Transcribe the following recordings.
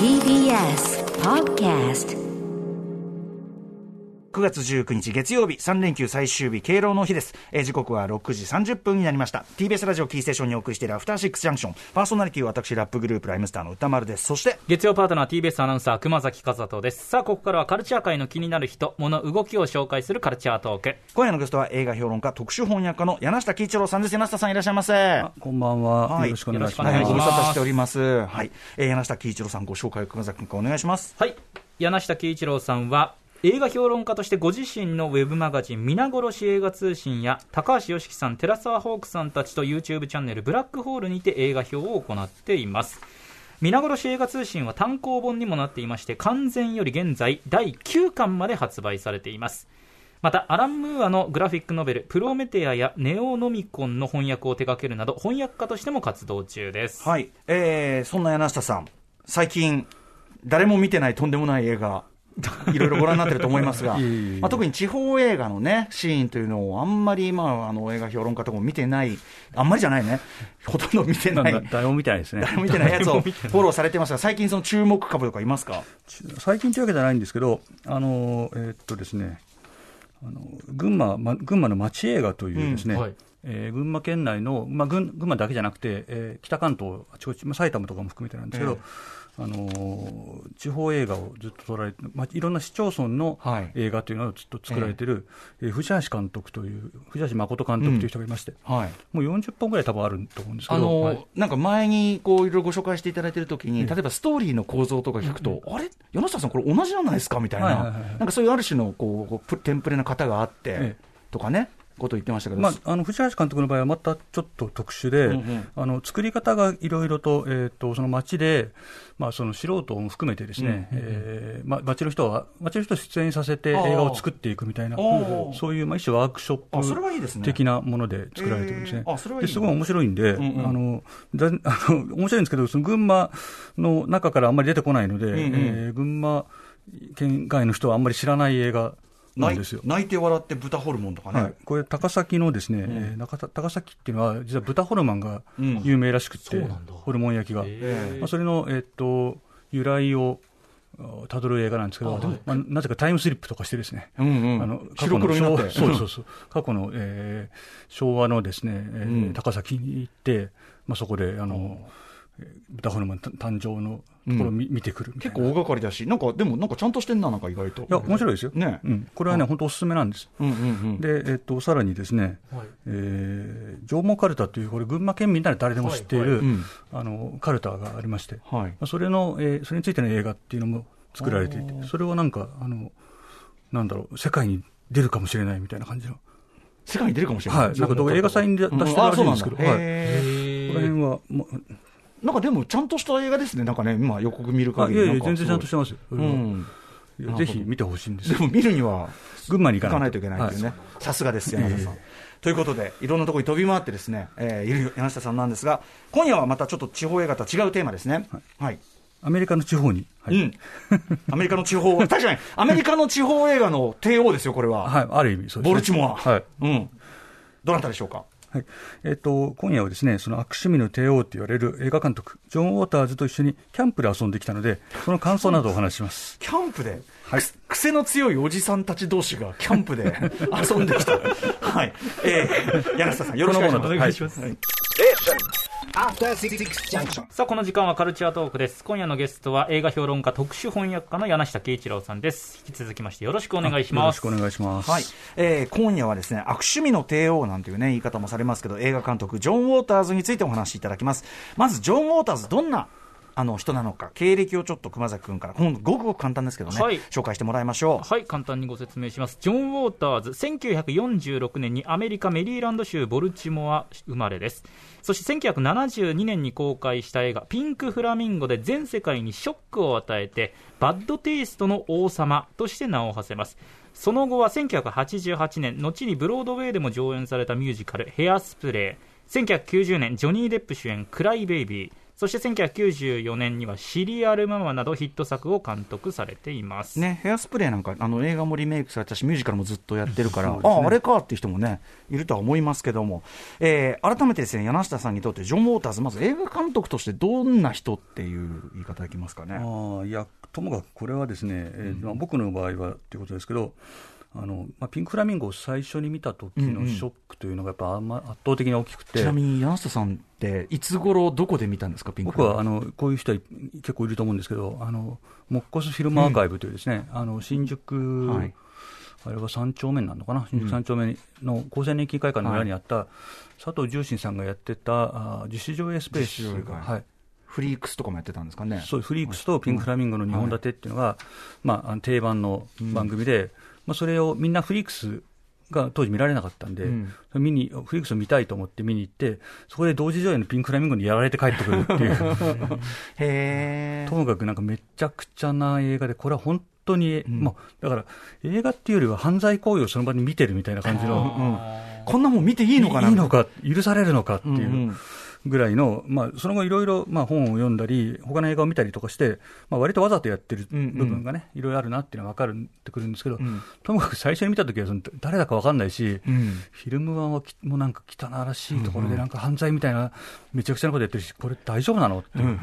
TBS Podcast 9月19日月曜日3連休最終日敬老の日です、えー時刻は6時30分になりました。TBS ラジオキーステーションにお送りしているアフターシックスジャンクション。パーソナリティは私ラップグループライムスターの歌丸です。そして月曜パートナー TBS アナウンサー熊崎和人です。さあここからはカルチャー界の気になる人物動きを紹介するカルチャートーク。今夜のゲストは映画評論家特殊翻訳家の柳下喜一郎さんです。柳下さんいらっしゃいませ。こんばんは、はい。よろしくお願いします。はい、ご無沙汰しております。はい、えー、柳下喜一郎さん、ご紹介を熊崎君からお願いします。はい。柳下喜一郎さんは映画評論家としてご自身のウェブマガジン皆殺し映画通信や高橋良樹さん寺澤ホークさんたちと YouTube チャンネルブラックホールにて映画評を行っています。皆殺し映画通信は単行本にもなっていまして完全より現在第9巻まで発売されています。またアラン・ムーアのグラフィックノベル「プロメテア」や「ネオノミコン」の翻訳を手掛けるなど翻訳家としても活動中です。はい、えー、そんな柳下さん、最近、誰も見てないとんでもない映画、いろいろご覧になってると思いますが、まあ、特に地方映画のね、シーンというのをあんまり、まあ、あの映画評論家とかも見てない、あんまりじゃないね、ほとんど見てない。誰も見てないですね。誰も見てないやつをフォローされてますが、最近その注目株とかいますか？最近というわけじゃないんですけど、あの、えーっとですね、あの群馬、ま、群馬の町映画というですね、うんはい。えー群馬県内の、まあ、群群馬だけじゃなくて、えー北関東、あちこち、まあ、埼玉とかも含めてなんですけど、えあのー地方映画をずっと撮られて、まあ、いろんな市町村のはい。映画というのをずっと作られてる、えー藤橋監督という、藤橋誠監督という人がいまして、はい。もう40本ぐらい多分あると思うんですけあど、のはい。なんか前にこういろいろご紹介していただいてるときに、例えばストーリーの構造とか聞くと、あれ、柳下さん、これ同じじゃないですか？みたいな、はいはいはいはい。なんかそういうある種のこうテンプレな方があって、え。とかね、ことを言ってましたけど、まあ、あの藤橋監督の場合はまたちょっと特殊で、うんうん。あの作り方がいろいろと,、えー、とその街で、まあ、その素人も含めてですね、えーま、街の人は街の人を出演させて映画を作っていくみたいなそういう、まあ、一種ワークショップ的なもので作られてるんですね。えー。あそれはいいですごい面白いんで、んうん。あのだ あの面白いんですけど、その群馬の中からあんまり出てこないので、んうん。えー群馬県外の人はあんまり知らない映画なんですよ。泣いて笑って豚ホルモンとかね、はい、これ、高崎のですね、えー中田高崎っていうのは、実は豚ホルモンがうん。有名らしくって、そうなんだ。ホルモン焼きが、えまあ、それの、えーっと由来をあたどる映画なんですけど、あはい。まあ、なぜかタイムスリップとかしてですね、うんうん。あの過去白黒になって。昭和 そうそうそう、過去の、えー昭和のですね、えーうん。高崎に行って、まあ、そこであの、えー豚ホルモン誕生のところを見,、見てくる。結構大掛かりだし、なんかでもなんかちゃんとしてんな、なんか意外と。いや、面白いですよ。ね。うん、これはね、本当おすすめなんです。うんうんうん、で、えっと、さらにですね、はい。えー、上毛カルタという、これ、群馬県民なら誰でも知っている、はいはい。うん。あのカルタがありまして、はい。まあそれの、えーそれについての映画っていうのも作られていて、それをなんか、あのなんだろう、世界に出るかもしれないみたいな感じの、世界に出るかもしれない。はい、なんか映画祭に出出してるらしいんですけど、うん。はい、この辺は、もうなんかでも、ちゃんとした映画ですね、なんかね、今、予告見るあ限り。いやいや全然ちゃんとしてますよ、ぜひ見てほしいんですよ。でも見るには、群馬に行かないいといけないというね、さすがです、柳田さん。えということで、いろんなところに飛び回ってですね、えーいる柳下さんなんですが、今夜はまたちょっと地方映画とは違うテーマですね。はい。アメリカの地方に、はい。うん。アメリカの地方、確かに、アメリカの地方映画の帝王ですよ、これは。はい、ある意味そうです、ね、ボルチモア。はい。うん。どなたでしょうか？はいえっと今夜はですねその悪趣味の帝王と言われる映画監督、ジョン・ウォーターズと一緒にキャンプで遊んできたので、その感想などをお話しします。キャンプで、はいく癖の強いおじさんたち同士がキャンプで 遊んできた。はい。えー、柳下さん、よろしくお願いします。はい Six Junction さあこの時間はカルチャートークです。今夜のゲストは映画評論家特殊翻訳家の柳下喜一郎さんです。引き続きましてよろしくお願いします。よろしくお願いします。はい、えー今夜はですね悪趣味の帝王なんていうね言い方もされますけど映画監督ジョン・ウォーターズについてお話しいただきます。まずジョン・ウォーターズどんなあの人なのか。経歴をちょっと熊崎君から。今度ごくごく簡単ですけどね、はい。紹介してもらいましょはい簡単にご説明します。ジョン・ウォーターズ1946年にアメリカメリーランド州ボルチモア生まれです。そして1972年に公開した映画「ピンク・フラミンゴ」で全世界にショックを与えてバッドテイストの王様として名を馳せます。その後は1988年後にブロードウェイでも上演されたミュージカル「ヘアスプレー」1990年ジョニー・デップ主演「クライ・ベイビー」そして1994年にはシリアルママなどヒット作を監督されています。ね、ヘアスプレーなんかあの映画もリメイクされたしミュージカルもずっとやってるから、ねあああれかっていう人もねいるとは思いますけども、えー改めてですね柳下さんにとってジョン・ウォーターズまず映画監督としてどんな人っていう言い方できますかね？ああいやともかくこれはですね、えーまあ、僕の場合はということですけどあの、まあ、ピンク・フラミンゴを最初に見た時のショックというのがやっぱま圧倒的に大きくて、ちなみに柳下さんっていつ頃どこで見たんですかピンク僕はあのこういう人はい結構いると思うんですけどあのモッコスフィルムアーカイブというですね、あの新宿、はい。あれは3丁目になるのかな、新宿3丁目の厚生年金会館の裏にあった、佐藤重信さんがやってたあ自主上映スペースはい、フリークスとかもやってたんですかね？そうフリークスとピンク・フラミンゴの2本立てっていうのが、まあ、定番の番組で、まあ、それをみんなフリークスが当時見られなかったんで、うん。見にフリークスを見たいと思って見に行って、そこで同時上映のピンク・フラミンゴにやられて帰ってくるっていう、へ ともかくなんかめちゃくちゃな映画で、これは本当に、ん。まあ、だから映画っていうよりは犯罪行為をその場に見てるみたいな感じの、こんなもん見ていいのかな。いいのか、許されるのかっていう。うんうんぐらいの、まあ、その後いろいろ、まあ、本を読んだり、他の映画を見たりとかして、まあ、割とわざとやってるうんうん。部分がね、いろいろあるなっていうのが分かるってくるんですけど、ん。ともかく最初に見たときはその、誰だか分かんないし、うん。フィルム版はきもうなんか汚らしいところで、なんか犯罪みたいな、めちゃくちゃなことやってるし、これ大丈夫なのっていう、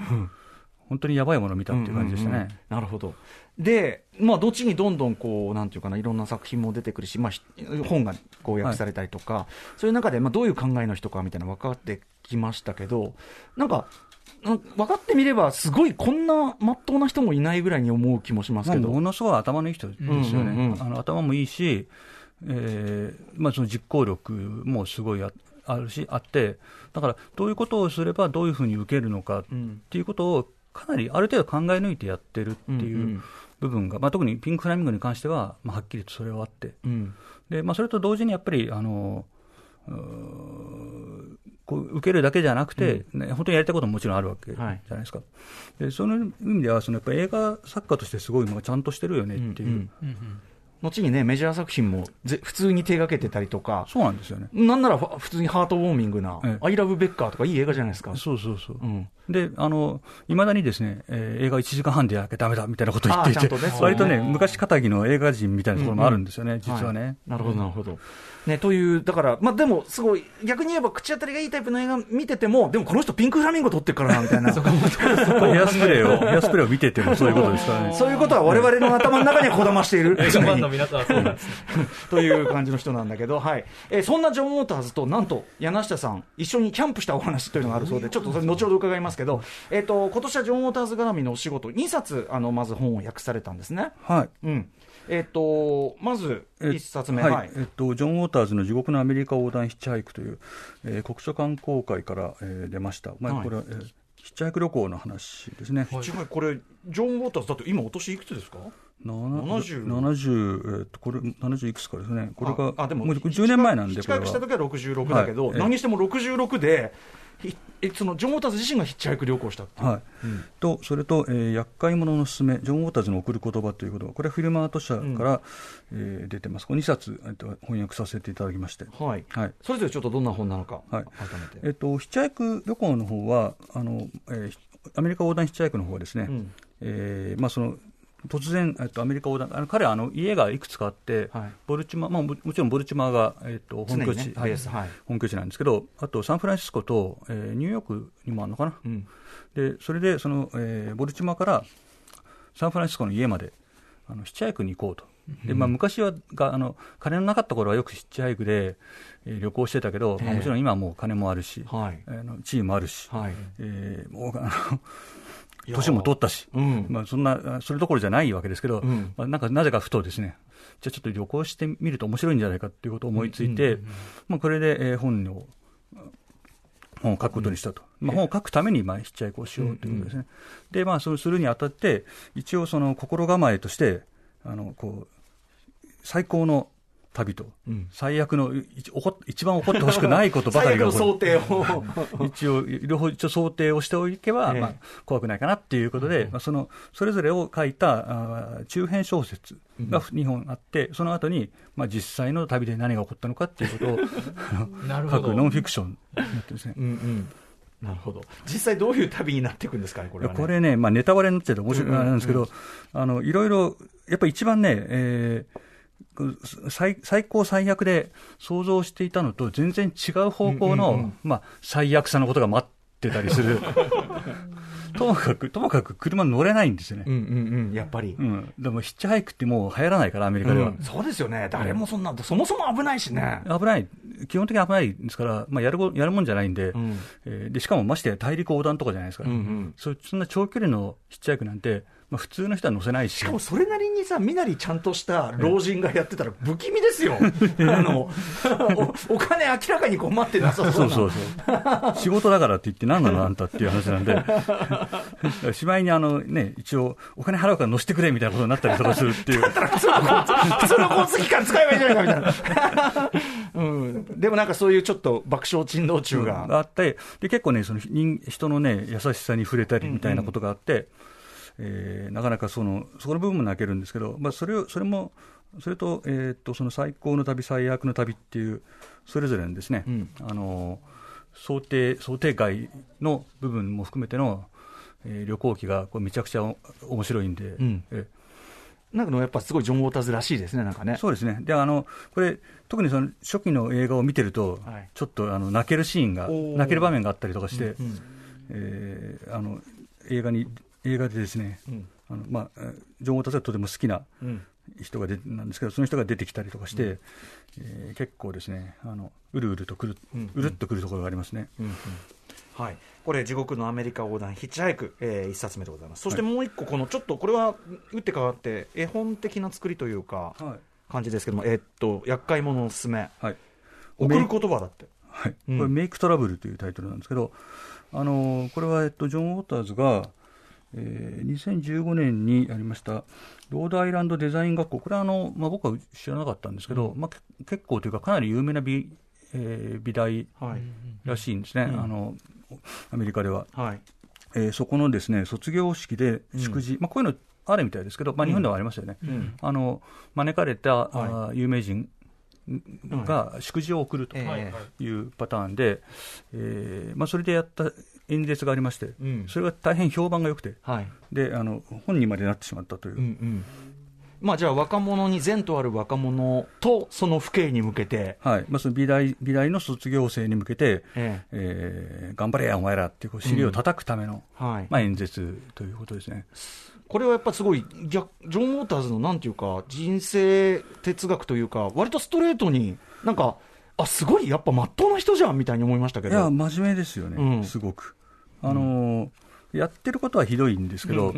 本当にやばいものを見たっていう感じでしたね。うんうんうんなるほど。で、まあ、後にどんどんこう、なんていうかな、いろんな作品も出てくるし、まあ、ひ本が公約されたりとか、そういう中で、まあ、どういう考えの人かみたいなの分かってきましたけど、なんか、分かってみれば、すごいこんなまっとうな人もいないぐらいに思う気もしますまあ、けど。ものすごい頭のいい人ですよね、うんうんうんあの頭もいいし、えーまあ、その実行力もすごいああるし、あって、だからどういうことをすればどういうふうに受けるのかっうんていうことを、かなりある程度考え抜いてやってるってうんういうん。部分が、まあ、特にピンク・フラミンゴに関しては、まあ、はっきりとそれはあって、うん。でまあ、それと同時にやっぱり、あのこう受けるだけじゃなくて、ね、本当にやりたいことももちろんあるわけじゃはいないですか。でその意味ではそのやっぱ映画作家としてすごいまあちゃんとしてるよねっていう、うんうん後にね、メジャー作品もぜ普通に手がけてたりとか、そうなんですよね。なんならフ普通にハートウォーミングな、ええアイラブ・ベッカーとかいい映画じゃないですか。そうそうそう。うんで、あの、いまだにですね、えー映画1時間半でやらなきゃダメだみたいなことを言っていて、ね割とね、昔かたぎの映画人みたいなところもあるんですよね、実はね。いなるほど、なるほど。ね、という、だから、まあでも、すごい、逆に言えば口当たりがいいタイプの映画見てても、でもこの人ピンクフラミンゴ撮ってるからな、みたいな。ヘアスプレーを、ヘアスプレーを見ててもそういうことですからね。そういうことは我々の頭の中にはこだましている。の皆さんはそうなんですね。という感じの人なんだけど、はい。えーそんなジョン・ウォーターズと、なんと、柳下さん、一緒にキャンプしたお話というのがあるそうで、ちょっとそれ後ほど伺いますけど、えっ、と、今年はジョン・ウォーターズ絡みのお仕事、2冊、あの、まず本を訳されたんですね。はい。うん。えっ、と、まず、え1冊目。はい、はい。えっと、ジョン・ウォーターズの地獄のアメリカ横断ヒッチハイクという、えー国書観光会から、えー出ました。まあ、はいこれは、えーヒッチハイク旅行の話ですね。違う、これ、ジョン・ウォーターズ、だって今、お年いくつですか？70 70、えっと、これ、70いくつかですね。これが、ああでももう10年前なんで、これヒッチハイクしたは。時は66だけど、はいええ何にしても66で、ひえそのジョン・ウォーターズ自身がヒッチハイク旅行したっていう。はい。とそれと、えー厄介者のすすめ、ジョン・ウォーターズの送る言葉ということこれはフィルマート社から、えー出てます、これ2冊、えっと、翻訳させていただきまして、はい。はい。それぞれちょっとどんな本なのか、はい。改めて。えっと、ヒッチハイク旅行の方はあの、えーアメリカ横断ヒッチハイクの方はですね、うん。えーまあ、その突然、えっと、アメリカ横断、あの彼はあの家がいくつかあって、はい。ボルチマまあ、ももちろんボルチマーが、えっと、本拠地、ね。はい本拠地なんですけど、あとサンフランシスコと、えーニューヨークにもあるのかな？うん。でそれでその、えーボルチマからサンフランシスコの家まであのヒッチハイクに行こうと。でまあ、昔はがあの金のなかった頃はよくヒッチハイクで、えー旅行してたけど、まあええもちろん今はもう金もあるし、はい。あの地位もあるし、はい。えーもうあの年も取ったし、うん。まあ、そんなそれどころじゃないわけですけど、うん。まあ、なんかなぜかふとですねじゃあちょっと旅行してみると面白いんじゃないかっていうことを思いついて、まあ、これで、えー本を本を書くことにしたと、まあ、本を書くために、まあ、ヒッチハイクをしようということですね、で、まあ、それするにあたって、一応、その心構えとして、あのこう最高の旅と、うん。最悪の一起こ一番起こってほしくないことばかりが起こる。想定を。一応、両方一応想定をしておけば、ええ。まあ、怖くないかなっていうことで、まあ、そのそれぞれを書いたあー中編小説が2本あって、その後に、まあ、実際の旅で何が起こったのかっていうことを 書くノンフィクションになってですね。うんうん。なるほど。実際どういう旅になっていくんですかねこれは、ね、これね、まあ、ネタバレになっちゃうと面白いなんですけど、あのいろいろ、やっぱり一番ね、えー、最最高最悪で想像していたのと全然違う方向の、まあ、最悪さのことが待ってたりする ともかく、ともかく車乗れないんですよね。うんうんうん、やっぱり。うん。でもヒッチハイクってもう流行らないから、アメリカでは。うん、そうですよね。誰もそんな、そもそも危ないしね。危ない。基本的に危ないですから、まあ、やるやるもんじゃないんで、うん、えー、で、しかもまして大陸横断とかじゃないですか。うんうん、そそんな長距離のヒッチハイクなんて、まあ、普通の人は乗せないし。しかもそれなりにさ、身なりちゃんとした老人がやってたら不気味ですよ。あのお、お金明らかに困ってなさそうそうそうそう。仕事だからって言って何なのあんたっていう話なんで。しまいにあのね、一応、お金払うから乗せてくれみたいなことになったりとかするっていう。だったら普通の交通、普通の交通機関使えばいいじゃないかみたいな。うん。でもなんかそういうちょっと爆笑珍道中が。あって、で、結構ね、その人人のね、優しさに触れたりみたいなことがあって、うんうんえー、なかなかそのそこの部分も泣けるんですけど、まあ、それをそれもそれと,、えー、っとその最高の旅、最悪の旅っていう、それぞれのですね、うん、あの想定想定外の部分も含めての、えー、旅行記がこれめちゃくちゃ面白いんで、うん、えなんかのやっぱすごいジョン・ウォーターズらしいですね、なんかね。そうですね。で、あの、これ、特にその初期の映画を見てると、はい、ちょっとあの泣けるシーンが、泣ける場面があったりとかして、うんうん、えー、あの映画に映画でですね、うん、あのまあ、ジョン・ウォーターズがとても好きな人がで、なんですけど、その人が出てきたりとかして、うん、えー、結構ですね、あのうるうるとくる、うん、うるっとくるところがありますね。うんうんはい、これ、地獄のアメリカ横断、ヒッチハイク、えー、1冊目でございます、そしてもう一個、このちょっとこれは打って変わって、絵本的な作りというか、はい、感じですけども、えー、っと、厄介者のすすめ、はい、送る言葉だって。はい、これ、メイクトラブルというタイトルなんですけど、あのこれは、えっと、ジョン・ウォーターズが、えー、2015年にありましたロードアイランドデザイン学校、これはあの、まあ、僕は知らなかったんですけど、うん、まあ、結構というか、かなり有名な美,、えー、美大らしいんですね、はいあのアメリカでは。はい、えー、そこのですね卒業式で祝辞、うん、まあ、こういうのあるみたいですけど、まあ、日本ではありますよね、うん、あの招かれた、はい、有名人が祝辞を送るというパターンで、えーまあ、それでやった演説がありまして、うん、それが大変評判が良くて、はい、であの本にまでなってしまったという。うんうんまあ、じゃあ、若者に善とある若者と、その父兄に向けて、はいまあ、その美大美大の卒業生に向けて、えええー、頑張れや、お前らっていう、尻を叩くための、うんはいまあ、演説ということですね。これはやっぱすごい、ジョン・ウォーターズのなんていうか、人生哲学というか、割とストレートに、なんか、あすごい、やっぱまっとうな人じゃんみたいに思いましたけど。いや、真面目ですよね、うん、すごく。あのー、やってることはひどいんですけど、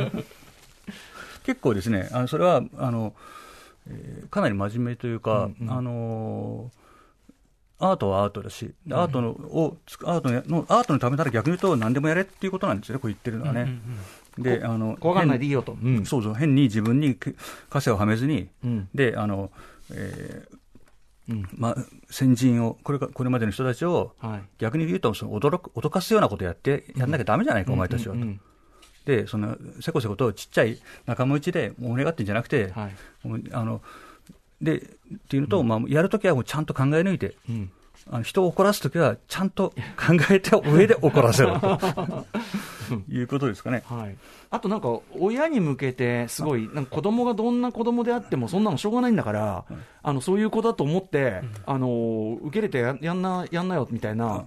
結構ですね、あのそれはあの、えー、かなり真面目というか、うんうん、あのー、アートはアートだし、アートのをアートのアートのためなら逆に言うと、何でもやれっていうことなんですよね、こう言ってるのはね。うんうんうん、であの怖がらないでいいよと、うん、そうそう、変に自分に枷をはめずに、うん、であの、えー、うん。まあ、先人をこれか、これまでの人たちを、はい、逆に言うとその驚く、脅かすようなことやって、やんなきゃだめじゃないか、お前たちはと。で、そのせこせことちっちゃい仲間内で盛り上がってんじゃなくて、はい、あのでっていうのと、うん、まあ、やるときはもうちゃんと考え抜いて、うん、あの人を怒らすときは、ちゃんと考えた上で怒らせろと。いうことですかね。はい、あとなんか、親に向けて、すごい、なんか子供がどんな子供であっても、そんなのしょうがないんだから、あのそういう子だと思って、あの受け入れてややんなやんなよみたいな。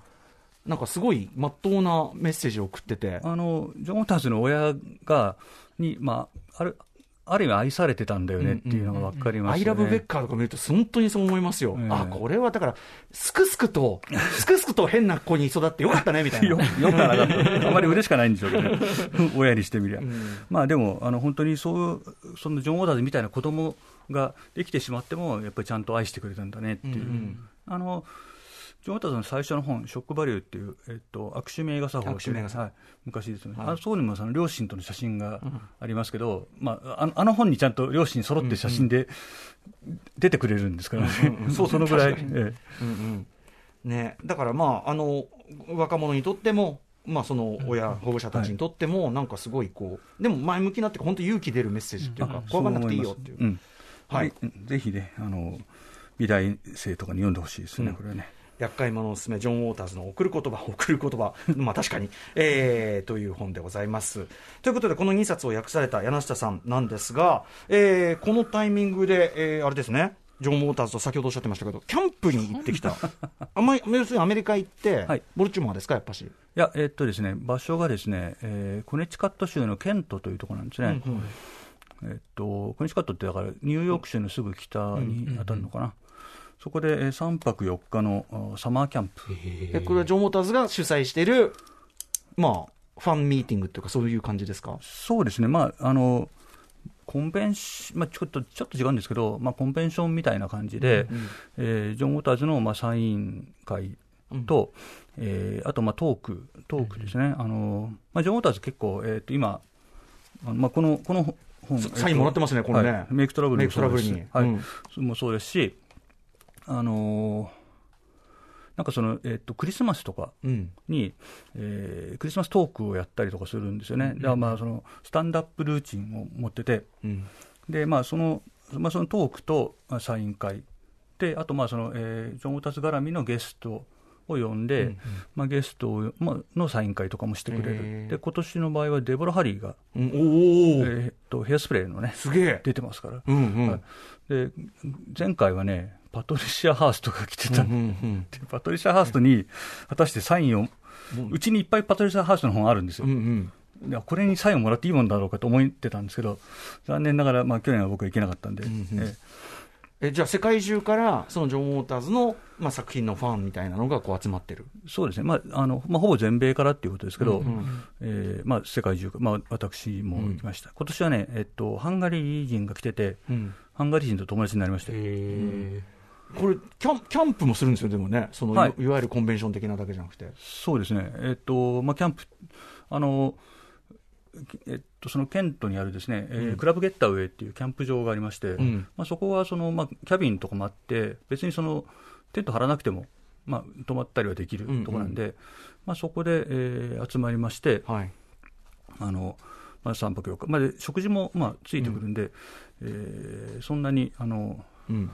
なんかすごいまっとうなメッセージを送ってて。あのジョン・ターズの親がに、まあ、あるある意味愛されてたんだよねっていうのが分かります、ね、アイラブベッカーとか見ると、本当にそう思いますよ、えー、あこれはだから、すくすくと、すくすくと変な子に育ってよかったねみたいな。よよかなかった、あまり嬉しかないんでしょうけどね、親にしてみりゃ。うん、まあでも、あの本当にそうそのジョン・オーダーズみたいな子供ができてしまっても、やっぱりちゃんと愛してくれたんだねっていう。うんうん、あのジョン・ウォーターズの最初の本、ショック・バリューっていう、えっと、悪趣味映画作法っていう、はい、昔ですね、はい、あそこにもその両親との写真がありますけど、うん、まあ、あのあの本にちゃんと両親揃って写真で出てくれるんですからね、そうそのぐらい。ええ。うんうん。ね、だからまあ、あの若者にとっても、まあ、その親、保護者たちにとっても、なんかすごいこう、でも前向きなって、本当、勇気出るメッセージっていうか、怖がらなくていいよっていう。うん、はい、ぜひねあの美大生とかに読んでほしいですね、これはね。厄介者のすすめ、ジョン・ウォーターズの送る言葉、送る言葉、まあ確かに、えー、という本でございます。ということで、この2冊を訳された柳下さんなんですが、えー、このタイミングで、えー、あれですね、ジョン・ウォーターズと先ほどおっしゃってましたけど、キャンプに行ってきた、あんまり、要するにアメリカ行って、はいボルチモアですか、やっぱし？いや、えっとですね、場所がですね、えーコネチカット州のケントというところなんですね。えっと、コネチカットってだから、ニューヨーク州のすぐ北に当たるのかな。そこでえー3泊4日のあサマーキャンプ。えこれはジョン・ウォーターズが主催している、まあ、ファンミーティングっていうか、そういう感じですか？そうですね、まあ、あの、コンベンシまあ、ちょっと、ちょっと違うんですけど、まあ、コンベンションみたいな感じで、えージョン・ウォーターズの、まあ、サイン会と、えーあと、まあ、トーク、トークですね。あの、まあ、ジョン・ウォーターズ結構、えっ、と、今、あのまあ、この、この本、ササインもらってますねこれね。はい。メイクトラブルもそうですメイクトラブルに。はい、もそうですし、あのーなんかその、えっ、と、クリスマスとか、うん。に、えークリスマストークをやったりとかするんですよね、だからまあそのスタンダップルーチンを持ってて、うん。でまあ、そのまあ、そのトークとまあサイン会。で、あとまあその、えージョン・ウターズ絡みのゲストを呼んで、まあ、ゲストを、まあ、のサイン会とかもしてくれへる、ー。で今年の場合はデボラ・ハリーが、うん、おえーとヘアスプレーのね、すげえ。出てますから、うんうん。はい。で前回はね、パトリシア・ハーストが来てた、うんうんでパトリシア・ハーストに果たしてサインを、うちにいっぱいパトリシア・ハーストの本あるんですよ。うんうん。これにサインをもらっていいもんだろうかと思ってたんですけど、残念ながら、まあ、去年は僕は行けなかったんで、うんええ、じゃあ世界中から、そのジョン・ウォーターズの、まあ、作品のファンみたいなのがこう集まってる。そうですね、まああのまあ、ほぼ全米からっていうことですけど、うんうん。えーまあ、世界中、まあ、私も行きました、今年はね、えっと、ハンガリー人が来てて、うん。ハンガリー人と友達になりまして、これキャン、キャンプもするんですよ、でもね。その、はいい、わゆるコンベンション的なだけじゃなくて。そうですね、えっとまあ、キャンプ、あのえっと、そのケントにあるですね、えークラブゲッターウェイっていうキャンプ場がありまして、んまあ、そこはその、まあ、キャビンとかもあって、別にそのテント張らなくても、まあ、泊まったりはできるうんうんところなんで、まあ、そこで、えー集まりまして、はい。あのまあ、3泊4日、まあ、で食事も、まあ、ついてくるんで、えーそんなにあの、うん。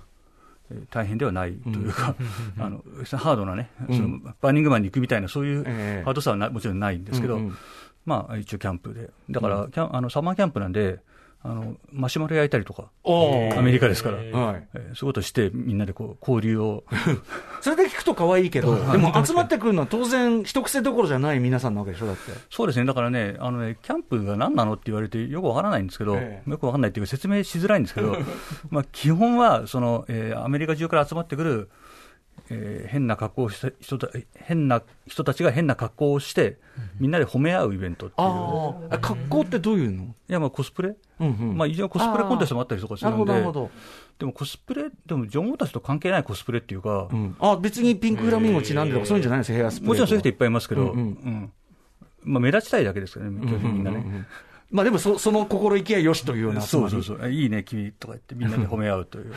えー大変ではないというか、あのハードなね、そのバーニングマンに行くみたいな、そういうええ。ハードさはなもちろんないんですけど、うんうん。まあ、一応キャンプで、だから、キャンあのサマーキャンプなんで、あのマシュマロ焼いたりとか、アメリカですから、はい。えーそういうことして、みんなでこう交流を、それで聞くと可愛いけど、でも集まってくるのは当然、一癖どころじゃない皆さんなわけでしょ、だって。そうですね、だからね、あのねキャンプが何なのって言われて、よくわからないんですけど、ええ。よくわかんないっていうか、説明しづらいんですけど、まあ基本はその、えーアメリカ中から集まってくる、えー変な格好をした人た変な人たちが変な格好をして、みんなで褒め合うイベントっていう、ああ、格好ってどういうの？いや、まあ、コスプレ、うんうん。まあ、一応コスプレコンテストもあったりとかすなるほど、るんで、なるほど。でもコスプレ、でもジョン・ウォーターズと関係ないコスプレっていうか、うん。あ、別にピンクフラミンゴちなんでとか、そういうんじゃないんですよ、ヘアスプレー。もちろんそういう人いっぱいいますけど、うんううん。んまあ、目立ちたいだけですからね、基本的にみんなね。うんうんうんまあでもそ、その心意気はよしというようなそうそうそう、いいね、君とか言って、みんなで褒め合うという。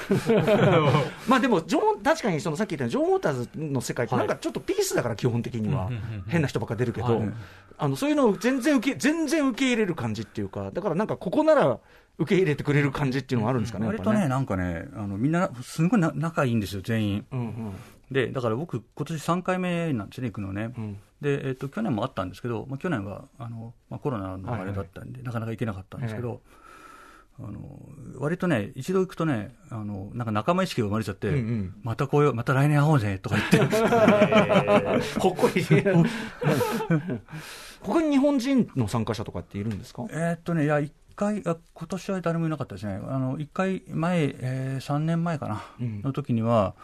まあでも、ジョン、確かにそのさっき言ったように、ジョン・ウォーターズの世界って、なんかちょっとピースだから、基本的には、変な人ばっか出るけど、はい。あのそういうのを全然受け、全然受け入れる感じっていうか、だからなんか、ここなら受け入れてくれる感じっていうのがあるんですかね、割とね、なんかね、あのみんな、すごいな仲いいんですよ、全員。うんうん。で、だから僕、今年3回目なんですね、行くのね。うんで、えっと、去年もあったんですけど、まあ、去年はあの、まあ、コロナのあれだったんで、なかなか行けなかったんですけど、あの割とね、一度行くとね、あのなんか仲間意識が生まれちゃって、うんうん。またこうよう、また来年会おうぜとか言って、ほ っこり。他に日本人の参加者とかっているんですか？えーっとね、いや、一回、あ今年は誰もいなかったですね、あの一回前、えー、3年前かな、うん。の時には、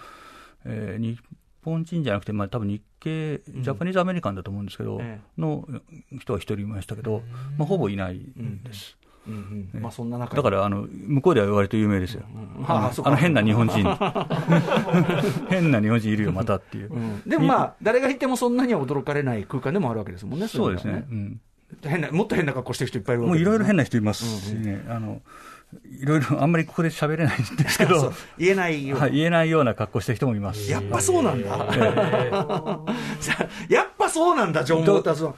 えー日本人じゃなくて、まあ多分日系、ジャパニーズアメリカンだと思うんですけど、えの人は一人いましたけど、まあ、ほぼいないです。うんうんまあそんな中だからあの向こうでは割と有名ですよ、あの変な日本人、変な日本人いるよ、またっていう、うん。でもまあ、誰がいてもそんなには驚かれない空間でもあるわけですもんね、そうですね、うん、変なもっと変な格好してる人いっぱいいるわもういろいろ変なな人いますしね、あのいろいろあんまりここで喋れないんですけど、言えないよ、はい、言えないような格好した人もいます。やっぱそうなんだ、やっぱそうなんだ、ジョン・ウォーターズは。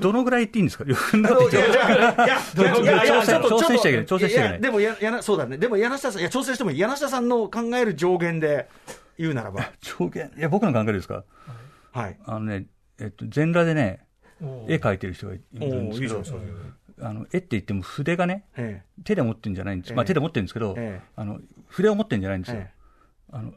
ど のぐらい言っていいんですか、よくなあのいやいやいやいやいやいやちょっと挑戦してあげるちょっと挑戦してあげる。いやでもややなそうだね。でも柳下さんいや調整してもいい。柳下さんの考える上限で言うならば。上限、いや、僕の考えですか？はい。あのね、えっと、全裸でね、お絵描いてる人がいるんですけどあの、絵って言っても筆がね、え手で持ってるんじゃないんです。ええまあ手で持ってるんですけど、ええあの、筆を持ってるんじゃないんですよ。えあの、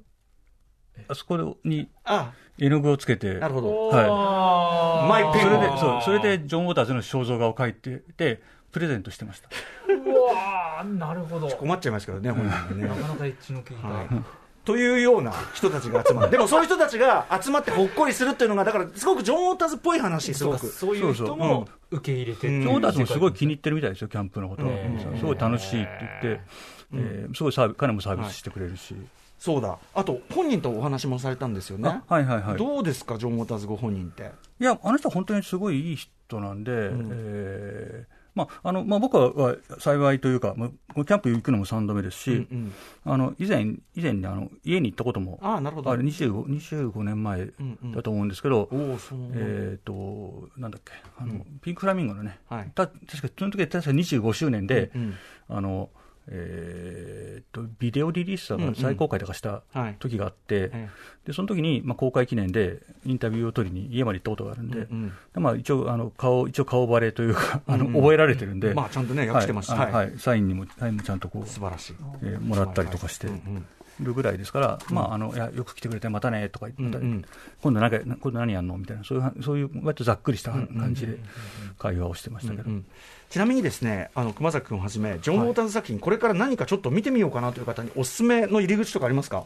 あそこにあ、絵の具をつけて、なるほど。はマイペンをそれで、そう、それでジョン・ウォーターズの肖像画を描いてて、プレゼントしてました。うわーなるほど。困っちゃいますけどね、本人ね な。かなかエッジの効いた。はいというような人たちが集まる。でもそういう人たちが集まってほっこりするっていうのが、だからすごくジョン・ウォーターズっぽい話、すごく。そうそういう人も受け入れてっていううんジョン・ウォーターズもすごい気に入ってるみたいですよ、キャンプのことを。うんすごい楽しいって言って、えーすごいサービ彼もサービスしてくれるし。そうだ。あと、本人とお話もされたんですよねあ。はいはいはい。どうですか、ジョン・ウォーターズご本人って。いや、あの人は本当にすごいいい人なんで、んえーまああのまあ、僕は幸いというか、まあ、キャンプ行くのも3度目ですし、うんうん。あの以前以前にあの家に行ったこともああ、なるほど。あれ 25, 25年前うんうん。だと思うんですけど、おお、その、えっ、と、なんだっけ、あの、ピンクフラミンゴのね、はい。た確か、その時は確か25周年で、うん。あの、えっと、ビデオリリースがうんうん。最公開とかしたはい時があって、えで、その時に、まあ、公開記念でインタビューを取りに家まで行ったことがあるんで、うんうん。でまあ、一応、あの、顔、一応顔バレというか、あの、うん。うん覚えられてるんで、まあ、ちゃんとね、訳してました。はい。はい、サインにも、サインもちゃんとこう、素晴らしい。えーもらったりとかして。うんうんるぐらいですから、まあ、あの、いや、よく来てくれて、またね、とか言って、うんうん。今度なんか、今度何やんのみたいな、そういうは、そういう、割とざっくりした感じで会話をしてましたけど。うんうん。ちなみにですね、あの熊崎君をはじめ、ジョン・ウォーターズ作品、これから何かちょっと見てみようかなという方に、おすすめの入り口とかありますか？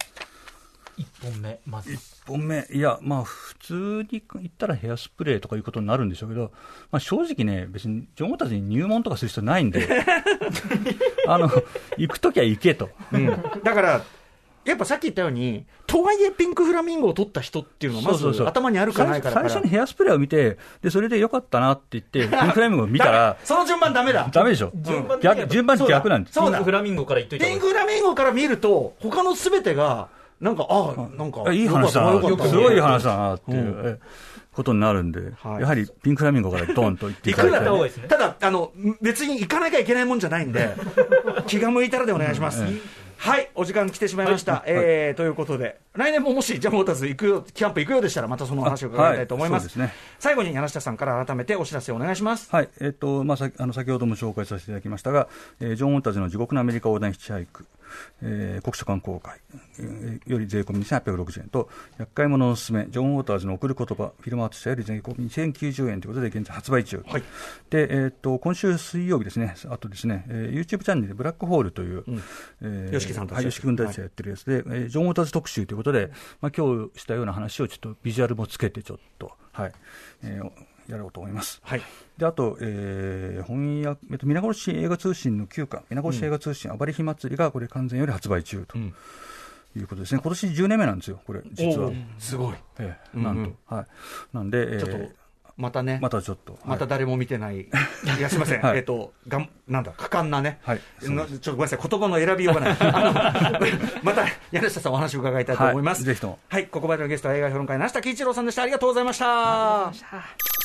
一本目、まず。1本目、いや、まあ、普通に言ったらヘアスプレーとかいうことになるんでしょうけど、まあ、正直ね、別にジョン・ウォーターズに入門とかする必要ないんで、あの、行くときは行けと。だから、やっぱさっき言ったように、とはいえピンクフラミンゴを取った人っていうのは、まず頭にあるかないか最初にヘアスプレーを見て、で、それでよかったなって言って、ピンクフラミンゴを見たら、その順番ダメだ。ダメでしょ。順番逆、順番逆なんです。そうだ。ピンクフラミンゴから言っといたピンクフラミンゴから見ると、他のすべてが、なんか、ああ、なんか、いい話だな、すごい話だなっていう。ことになるんで、はい。やはりピンクフラミンゴからドンと言っていただきたい。方がいいですね。ただ、あの、別に行かなきゃいけないもんじゃないんで、気が向いたらでお願いします。うん。えはい、お時間来てしまいました。えーということで、来年ももしジャムウォーターズ行くよ、キャンプ行くようでしたら、またその話を伺いたいと思います。はいすね最後に柳下さんから改めてお知らせをお願いします。はい、えっ、と、まあ、さあの、先ほども紹介させていただきましたが、えージョン・ウォンターズの地獄のアメリカ横断ヒッチハイク、えー国書館公開、えーより税込み2860円と、厄介者のおすすめ、ジョン・ウォーターズの送る言葉、フィルムアート社より税込み2090円ということで、現在発売中。はい。で、えっ、と、今週水曜日ですね、あとですね、えー YouTube チャンネルでブラックホールという、えー吉木さんたちはい、吉木君たちがやってるやつで、えージョン・ウォーターズ特集ということで、まあ、今日したような話をちょっとビジュアルもつけて、ちょっと、はい、えーやろうと思います。はい。であと、えー、翻訳、えっと、皆殺し映画通信の9巻、皆殺し映画通信、暴れ火祭りがこれ完全より発売中とん。いうことですね。今年10年目なんですよ、これ、実は。すごい。ええうんうん。なんと。はい。なんで、えーちょっと、またね、またちょっと。はい。また誰も見てない、いや、すみません、はい。えっ、と、がん、なんだ、果敢なね、はい。なちょっとごめんなさい、言葉の選びようがない、また柳下さん、お話を伺いたいと思います。はい。ぜひとも。はい、ここまでのゲストは映画評論家、梨田喜一郎さんでした。ありがとうございました。